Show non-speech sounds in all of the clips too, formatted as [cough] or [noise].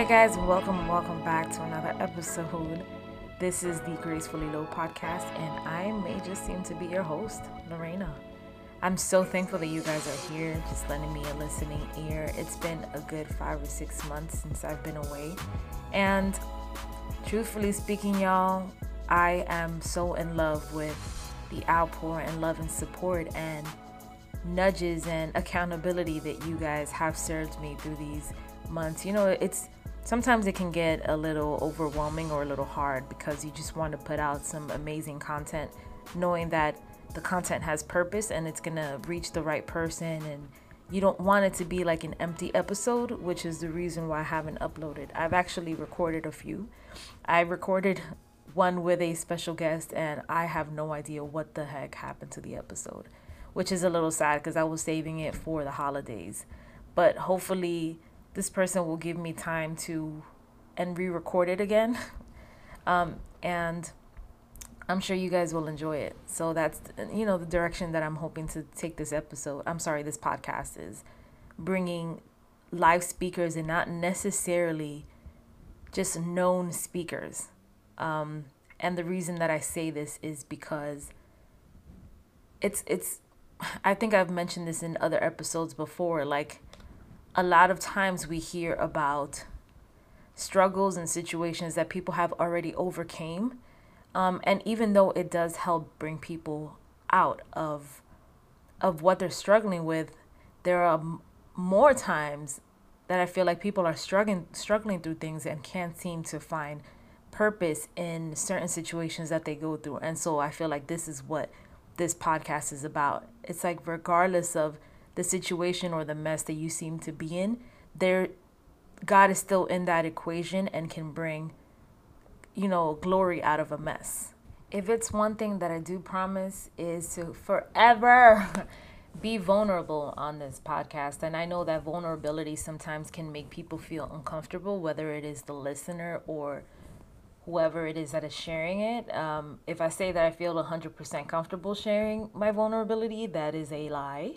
Hey guys, welcome, welcome back to another episode. This is the Gracefully Lo podcast, and I may just seem to be your host, Lorena. I'm so thankful that you guys are here, just lending me a listening ear. It's been a good five or six months since I've been away, and truthfully speaking, y'all, I am so in love with the outpour and love and support and nudges and accountability that you guys have served me through these months. You know, it's sometimes it can get a little overwhelming or a little hard because you just want to put out some amazing content knowing that the content has purpose and it's going to reach the right person and you don't want it to be like an empty episode, which is the reason why I haven't uploaded. I've actually recorded a few. I recorded one with a special guest and I have no idea what the heck happened to the episode, which is a little sad because I was saving it for the holidays. But hopefully this person will give me time to and re-record it again. [laughs] Um, and i'm sure you guys will enjoy it. So that's you know the direction that i'm hoping to take this episode i'm sorry this podcast is bringing live speakers and not necessarily just known speakers. Um, and the reason that i say this is because it's it's i think i've mentioned this in other episodes before like a lot of times we hear about struggles and situations that people have already overcame um, and even though it does help bring people out of of what they're struggling with there are more times that i feel like people are struggling struggling through things and can't seem to find purpose in certain situations that they go through. And so i feel like this is what this podcast is about. It's like regardless of the situation or the mess that you seem to be in, there God is still in that equation and can bring you know glory out of a mess. If it's one thing that I do promise is to forever [laughs] be vulnerable on this podcast. And I know that vulnerability sometimes can make people feel uncomfortable, whether it is the listener or whoever it is that is sharing it. Um, if I say that I feel 100% comfortable sharing my vulnerability, that is a lie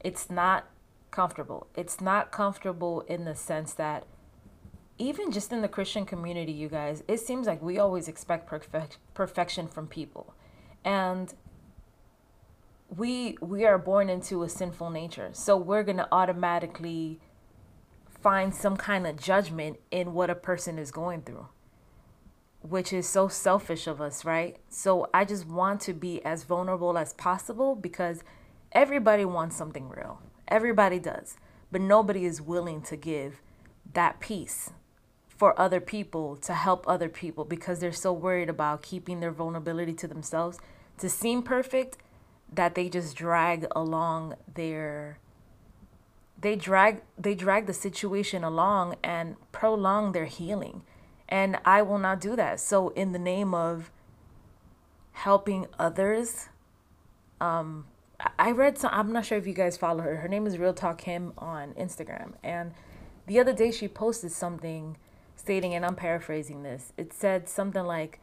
it's not comfortable. It's not comfortable in the sense that even just in the Christian community, you guys, it seems like we always expect perfect, perfection from people. And we we are born into a sinful nature. So we're going to automatically find some kind of judgment in what a person is going through. Which is so selfish of us, right? So I just want to be as vulnerable as possible because Everybody wants something real. Everybody does. But nobody is willing to give that piece for other people to help other people because they're so worried about keeping their vulnerability to themselves to seem perfect that they just drag along their they drag they drag the situation along and prolong their healing and i will not do that so in the name of helping others um I read some. I'm not sure if you guys follow her. Her name is Real Talk Kim on Instagram, and the other day she posted something stating, and I'm paraphrasing this. It said something like,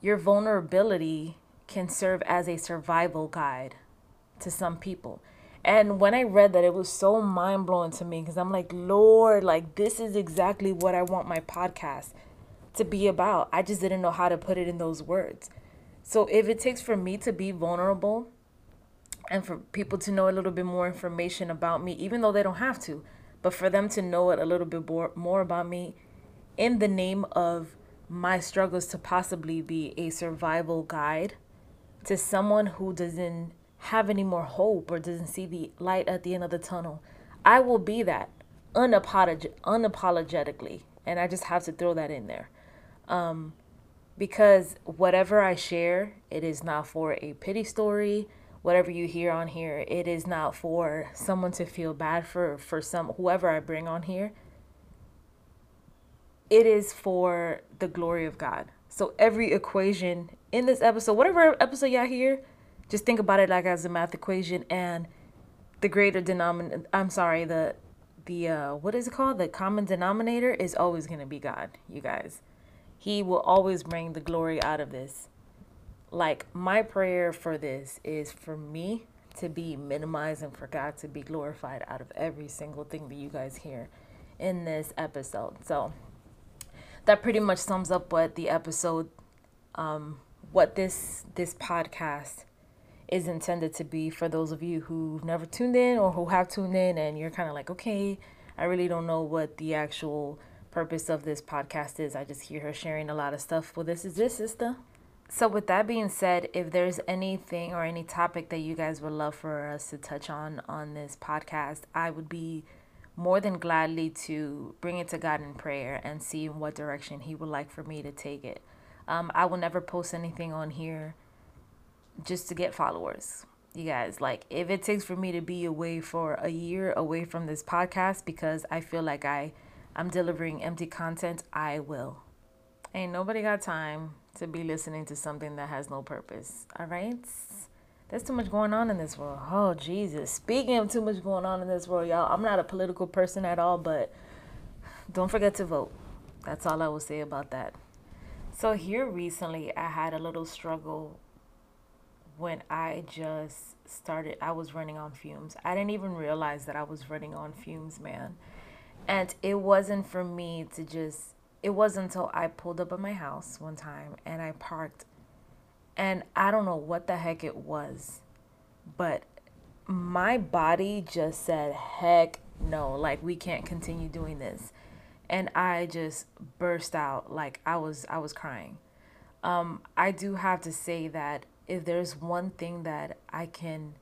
"Your vulnerability can serve as a survival guide to some people." And when I read that, it was so mind blowing to me because I'm like, Lord, like this is exactly what I want my podcast to be about. I just didn't know how to put it in those words. So if it takes for me to be vulnerable and for people to know a little bit more information about me, even though they don't have to, but for them to know it a little bit more, more about me in the name of my struggles to possibly be a survival guide to someone who doesn't have any more hope or doesn't see the light at the end of the tunnel. I will be that unapolog- unapologetically. And I just have to throw that in there. Um, because whatever I share, it is not for a pity story whatever you hear on here, it is not for someone to feel bad for for some whoever I bring on here. It is for the glory of God. So every equation in this episode, whatever episode y'all hear, just think about it like as a math equation and the greater denominator I'm sorry, the the uh what is it called? The common denominator is always going to be God, you guys. He will always bring the glory out of this like my prayer for this is for me to be minimized and for God to be glorified out of every single thing that you guys hear. in this episode. So that pretty much sums up what the episode um what this this podcast is intended to be for those of you who've never tuned in or who have tuned in and you're kind of like, okay, I really don't know what the actual purpose of this podcast is. I just hear her sharing a lot of stuff. Well, this is this, sister. So, with that being said, if there's anything or any topic that you guys would love for us to touch on on this podcast, I would be more than gladly to bring it to God in prayer and see in what direction He would like for me to take it. Um, I will never post anything on here just to get followers. You guys, like, if it takes for me to be away for a year away from this podcast because I feel like I, I'm delivering empty content, I will. Ain't nobody got time to be listening to something that has no purpose. All right? There's too much going on in this world. Oh, Jesus. Speaking of too much going on in this world, y'all, I'm not a political person at all, but don't forget to vote. That's all I will say about that. So, here recently, I had a little struggle when I just started. I was running on fumes. I didn't even realize that I was running on fumes, man. And it wasn't for me to just it wasn't until I pulled up at my house one time and I parked and I don't know what the heck it was, but my body just said, heck no, like we can't continue doing this. And I just burst out like I was I was crying. Um, I do have to say that if there's one thing that I can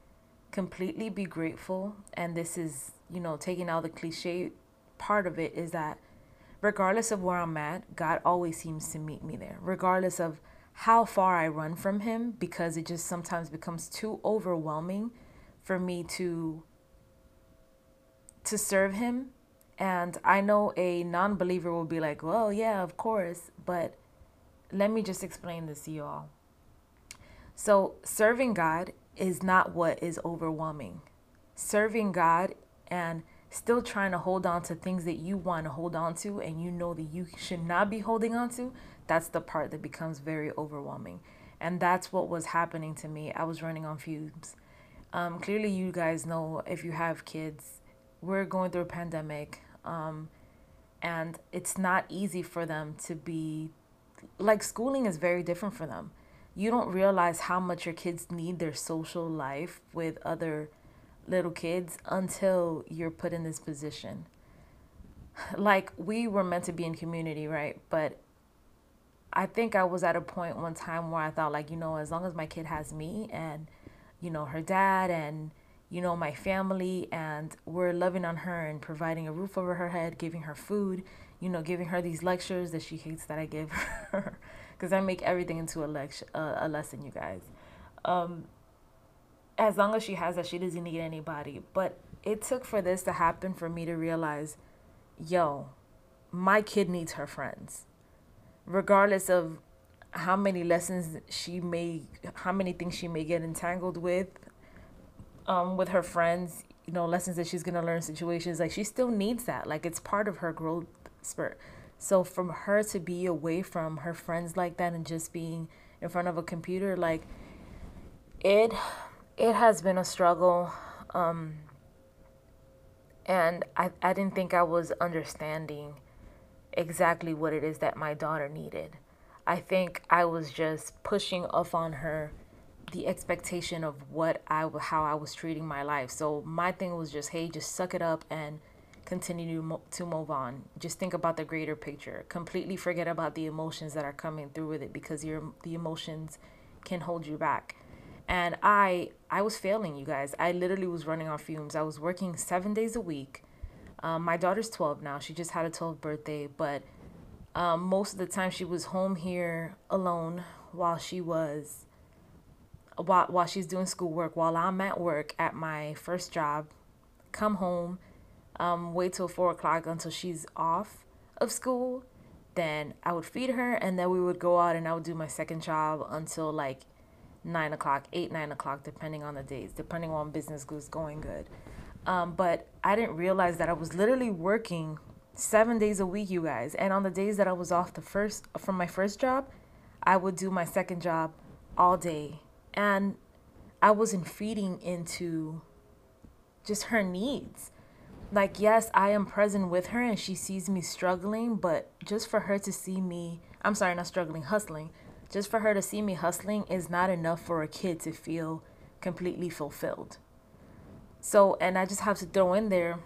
completely be grateful, and this is, you know, taking out the cliche part of it, is that regardless of where I'm at, God always seems to meet me there, regardless of how far I run from Him, because it just sometimes becomes too overwhelming for me to to serve Him. And I know a non-believer will be like, "Well, yeah, of course," but let me just explain this to you all. So, serving God is not what is overwhelming. Serving God and still trying to hold on to things that you want to hold on to and you know that you should not be holding on to, that's the part that becomes very overwhelming. And that's what was happening to me. I was running on fumes. Um, clearly, you guys know if you have kids, we're going through a pandemic. Um, and it's not easy for them to be like schooling is very different for them. You don't realize how much your kids need their social life with other little kids until you're put in this position. [sighs] Like we were meant to be in community, right? But I think I was at a point one time where I thought like, you know, as long as my kid has me and you know, her dad and you know, my family and we're loving on her and providing a roof over her head, giving her food, you know, giving her these lectures that she hates that I give her [laughs] because I make everything into a lecture, uh, a lesson, you guys. Um, as long as she has that, she doesn't need anybody. But it took for this to happen for me to realize, yo, my kid needs her friends. Regardless of how many lessons she may, how many things she may get entangled with, um, with her friends, you know, lessons that she's gonna learn, situations like she still needs that. Like it's part of her growth spurt. So from her to be away from her friends like that and just being in front of a computer, like it it has been a struggle. Um, and I, I didn't think I was understanding exactly what it is that my daughter needed. I think I was just pushing off on her the expectation of what I how I was treating my life. So my thing was just, hey, just suck it up and continue to, to move on. Just think about the greater picture. Completely forget about the emotions that are coming through with it because your the emotions can hold you back and i i was failing you guys. I literally was running on fumes. I was working seven days a week. Um, my daughter's 12 now. She just had a 12th birthday but um, most of the time she was home here alone while she was while, while she's doing schoolwork while i'm at work at my first job. Come home um, wait till four o'clock until she's off of school. Then i would feed her and then we would go out and i would do my second job until like nine o'clock, eight, nine o'clock, depending on the days, depending on business was going good. Um, but I didn't realize that I was literally working seven days a week, you guys. And on the days that I was off the first from my first job, I would do my second job all day. And I wasn't feeding into just her needs. like yes i am present with her and she sees me struggling but just for her to see me i'm sorry not struggling hustling just for her to see me hustling is not enough for a kid to feel completely fulfilled. So and i just have to throw in there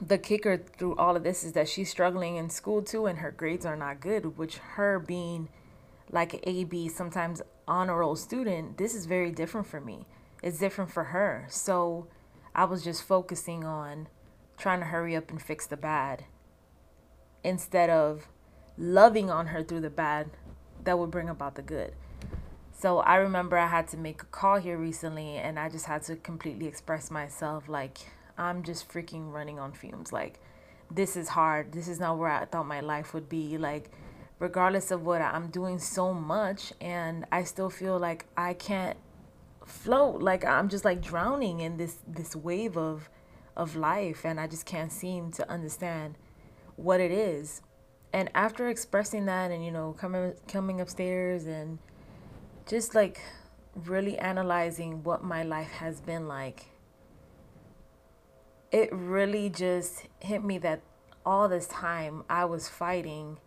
the kicker through all of this is that she's struggling in school too and her grades are not good which her being like an a b sometimes honor roll student this is very different for me. It's different for her. So i was just focusing on trying to hurry up and fix the bad instead of loving on her through the bad that would bring about the good. So I remember I had to make a call here recently and I just had to completely express myself like I'm just freaking running on fumes. Like this is hard. This is not where I thought my life would be. Like regardless of what I'm doing so much and I still feel like I can't float. Like I'm just like drowning in this this wave of of life and I just can't seem to understand what it is. And after expressing that and you know coming coming upstairs and just like really analyzing what my life has been like it really just hit me that all this time I was fighting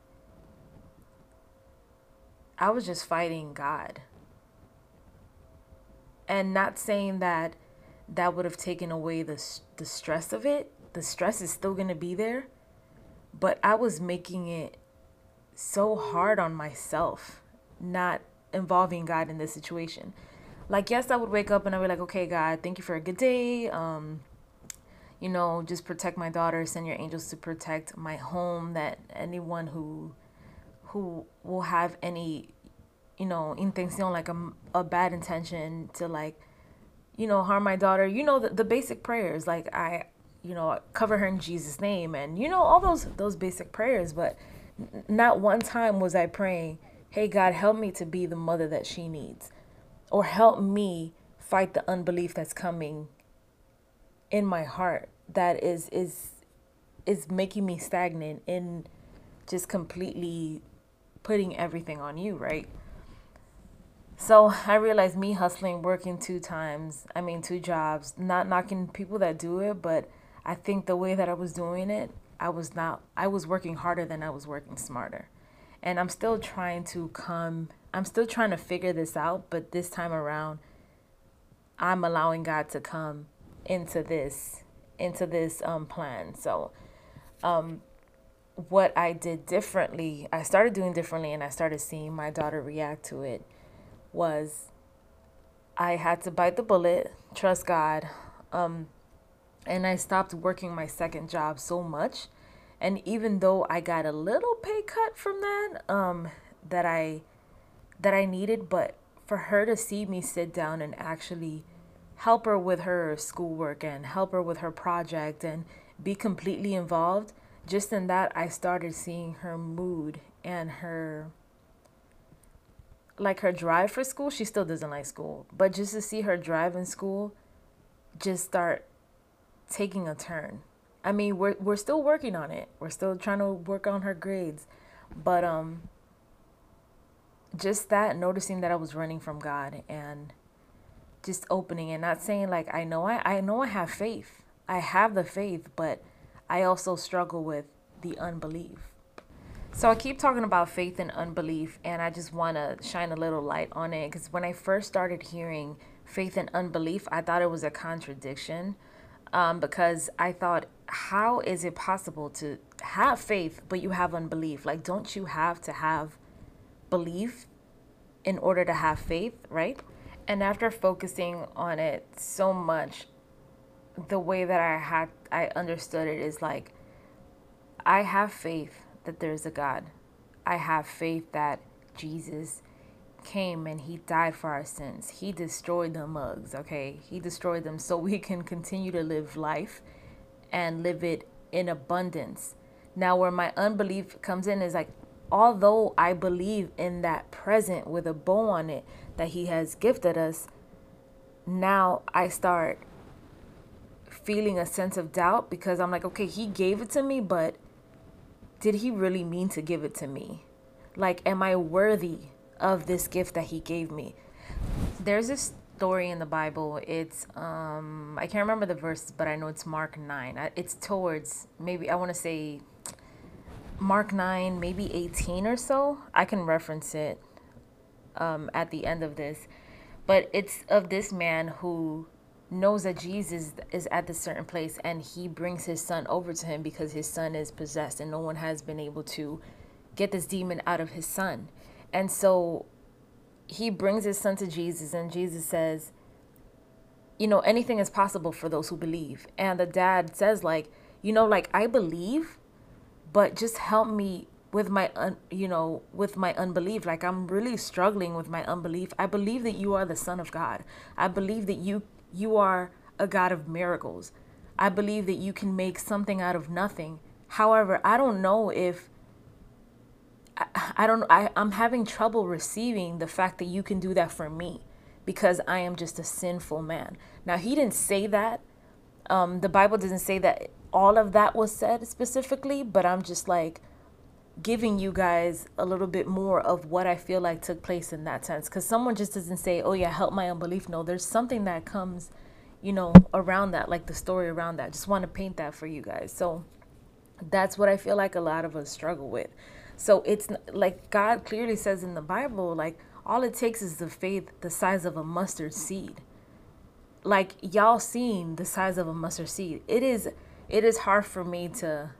I was just fighting God. And not saying that that would have taken away the the stress of it. The stress is still going to be there, but I was making it so hard on myself not involving God in this situation. Like yes, I would wake up and I'd be like, "Okay, God, thank you for a good day. Um you know, just protect my daughter, send your angels to protect my home that anyone who who will have any you know, intention like a, a bad intention to like you know, harm my daughter, you know, the, the basic prayers, like I, you know, cover her in Jesus' name and, you know, all those, those basic prayers. But not one time was I praying, hey, God, help me to be the mother that she needs or help me fight the unbelief that's coming in my heart that is, is, is making me stagnant in just completely putting everything on you, right? So I realized me hustling, working two times, I mean, two jobs, not knocking people that do it, but I think the way that I was doing it, I was not, I was working harder than I was working smarter. And I'm still trying to come, I'm still trying to figure this out, but this time around, I'm allowing God to come into this, into this um, plan. So, um, what I did differently, I started doing differently, and I started seeing my daughter react to it was I had to bite the bullet, trust God, um, and I stopped working my second job so much. And even though I got a little pay cut from that, um, that I that I needed, but for her to see me sit down and actually help her with her schoolwork and help her with her project and be completely involved, just in that I started seeing her mood and her like her drive for school, she still doesn't like school. But just to see her drive in school just start taking a turn. I mean, we're we're still working on it. We're still trying to work on her grades. But um just that noticing that I was running from God and just opening and not saying like I know I I know I have faith. I have the faith, but I also struggle with the unbelief. So I keep talking about faith and unbelief, and I just want to shine a little light on it because when I first started hearing faith and unbelief, I thought it was a contradiction um, because I thought, how is it possible to have faith but you have unbelief? Like, don't you have to have belief in order to have faith, right? And after focusing on it so much, the way that I had I understood it is like I have faith that there's a God. I have faith that Jesus came and he died for our sins. He destroyed the mugs, okay? He destroyed them so we can continue to live life and live it in abundance. Now, where my unbelief comes in is like, although I believe in that present with a bow on it that he has gifted us, now I start feeling a sense of doubt because I'm like, okay, he gave it to me, but did he really mean to give it to me? Like, am I worthy of this gift that he gave me? There's this story in the Bible. It's um I can't remember the verse, but I know it's Mark 9. It's towards maybe I want to say Mark 9, maybe 18 or so. I can reference it um at the end of this. But it's of this man who knows that Jesus is at the certain place and he brings his son over to him because his son is possessed and no one has been able to get this demon out of his son. And so he brings his son to Jesus, and Jesus says, You know, anything is possible for those who believe. And the dad says, like, you know, like I believe, but just help me with my un, you know with my unbelief. Like i'm really struggling with my unbelief. I believe that you are the son of god. I believe that you you are a god of miracles. I believe that you can make something out of nothing. However i don't know if I, I don't I, I'm having trouble receiving the fact that you can do that for me because I am just a sinful man. Now he didn't say that. Um, the Bible doesn't say that all of that was said specifically, but I'm just like giving you guys a little bit more of what I feel like took place in that sense. Because someone just doesn't say, "Oh yeah, help my unbelief." No, there's something that comes, you know, around that, like the story around that. Just want to paint that for you guys. So that's what I feel like a lot of us struggle with. So it's like God clearly says in the Bible, like all it takes is the faith the size of a mustard seed. Like y'all seen the size of a mustard seed. It is it is hard for me to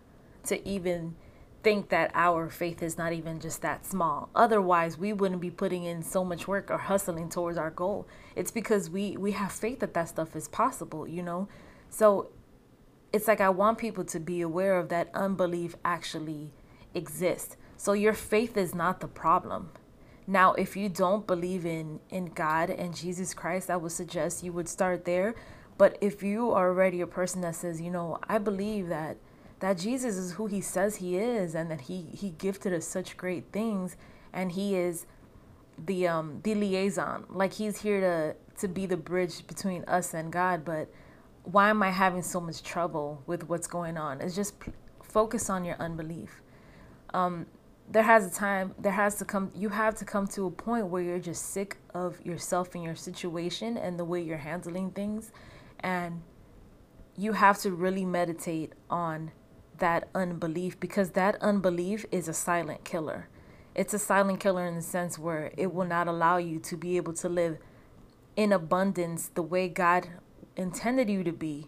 to even think that our faith is not even just that small. Otherwise, we wouldn't be putting in so much work or hustling towards our goal. It's because we we have faith that that stuff is possible, you know? So it's like I want people to be aware of that unbelief actually exists. So your faith is not the problem. Now, if you don't believe in in God and Jesus Christ, I would suggest you would start there. But if you are already a person that says, you know, I believe that that Jesus is who he says he is and that he he gifted us such great things and he is the um the liaison. Like he's here to to be the bridge between us and God, but why am I having so much trouble with what's going on? It's just p- focus on your unbelief. Um, there has a time there has to come you have to come to a point where you're just sick of yourself and your situation and the way you're handling things. And you have to really meditate on that unbelief because that unbelief is a silent killer. It's a silent killer in the sense where it will not allow you to be able to live in abundance the way God intended you to be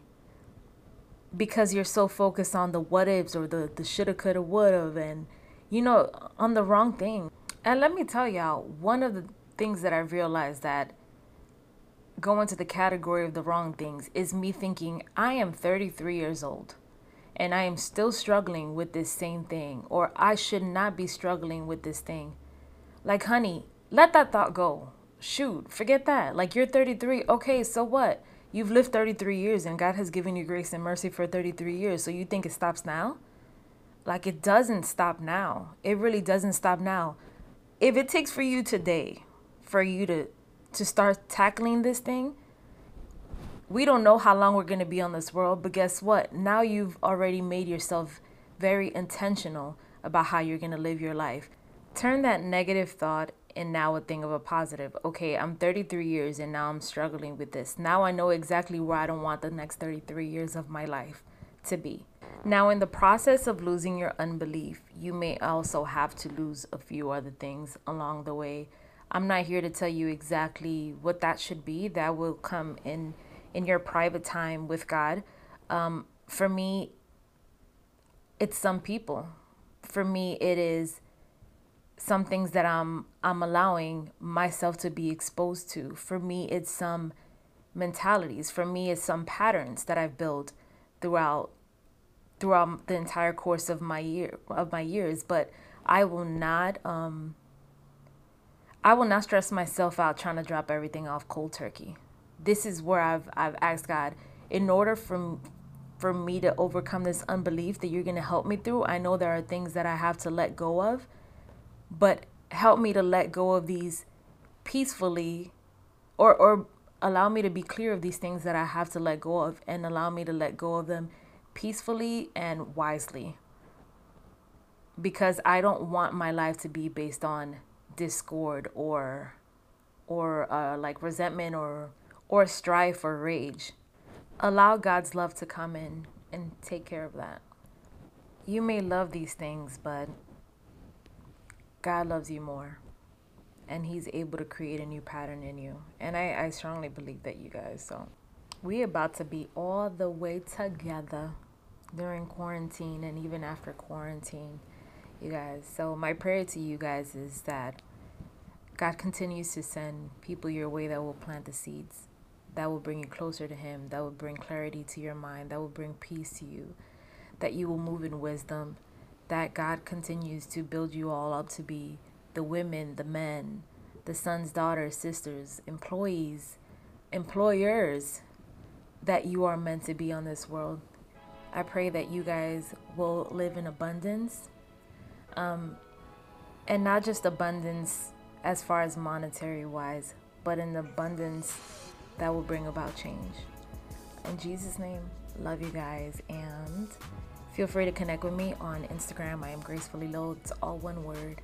because you're so focused on the what ifs or the the shoulda coulda woulda and you know, on the wrong thing. And let me tell y'all, one of the things that I've realized that go into the category of the wrong things is me thinking I am 33 years old and I am still struggling with this same thing, or I should not be struggling with this thing. Like, honey, let that thought go. Shoot, forget that. Like, you're 33. Okay, so what? You've lived 33 years and God has given you grace and mercy for 33 years. So you think it stops now? Like it doesn't stop now. It really doesn't stop now. If it takes for you today for you to to start tackling this thing, we don't know how long we're going to be on this world, but guess what? Now you've already made yourself very intentional about how you're going to live your life. Turn that negative thought and now a thing of a positive. Okay, I'm 33 years and now I'm struggling with this. Now I know exactly where I don't want the next 33 years of my life to be. Now, in the process of losing your unbelief, you may also have to lose a few other things along the way. I'm not here to tell you exactly what that should be. That will come in in your private time with God. Um, for me, it's some people. For me, it is some things that I'm I'm allowing myself to be exposed to. For me, it's some mentalities. For me, it's some patterns that I've built throughout throughout the entire course of my year of my years but i will not um i will not stress myself out trying to drop everything off cold turkey. This is where i've i've asked god in order for for me to overcome this unbelief that you're going to help me through i know there are things that i have to let go of but help me to let go of these peacefully or or allow me to be clear of these things that i have to let go of and allow me to let go of them peacefully and wisely. Because I don't want my life to be based on discord or or uh, like resentment or or strife or rage. Allow God's love to come in and take care of that. You may love these things, but God loves you more. And He's able to create a new pattern in you. And I, I strongly believe that, you guys. So we about to be all the way together during quarantine and even after quarantine, you guys. So my prayer to you guys is that God continues to send people your way that will plant the seeds, that will bring you closer to Him, that will bring clarity to your mind, that will bring peace to you, that you will move in wisdom, that God continues to build you all up to be the women, the men, the sons, daughters, sisters, employees, employers that you are meant to be on this world. I pray that you guys will live in abundance. Um, and not just abundance as far as monetary wise, but an abundance that will bring about change. In Jesus' name, love you guys and feel free to connect with me on Instagram. I am gracefully lo. It's all one word.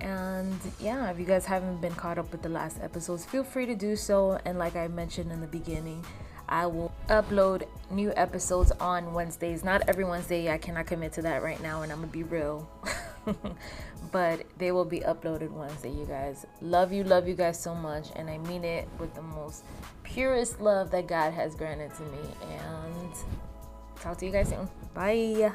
And yeah, if you guys haven't been caught up with the last episodes, feel free to do so. And like I mentioned in the beginning, I will upload new episodes on Wednesdays. Not every Wednesday, I cannot commit to that right now, and I'm gonna be real. [laughs] but they will be uploaded Wednesday, you guys. Love you, love you guys so much, and I mean it with the most purest love that God has granted to me. And talk to you guys soon. Bye.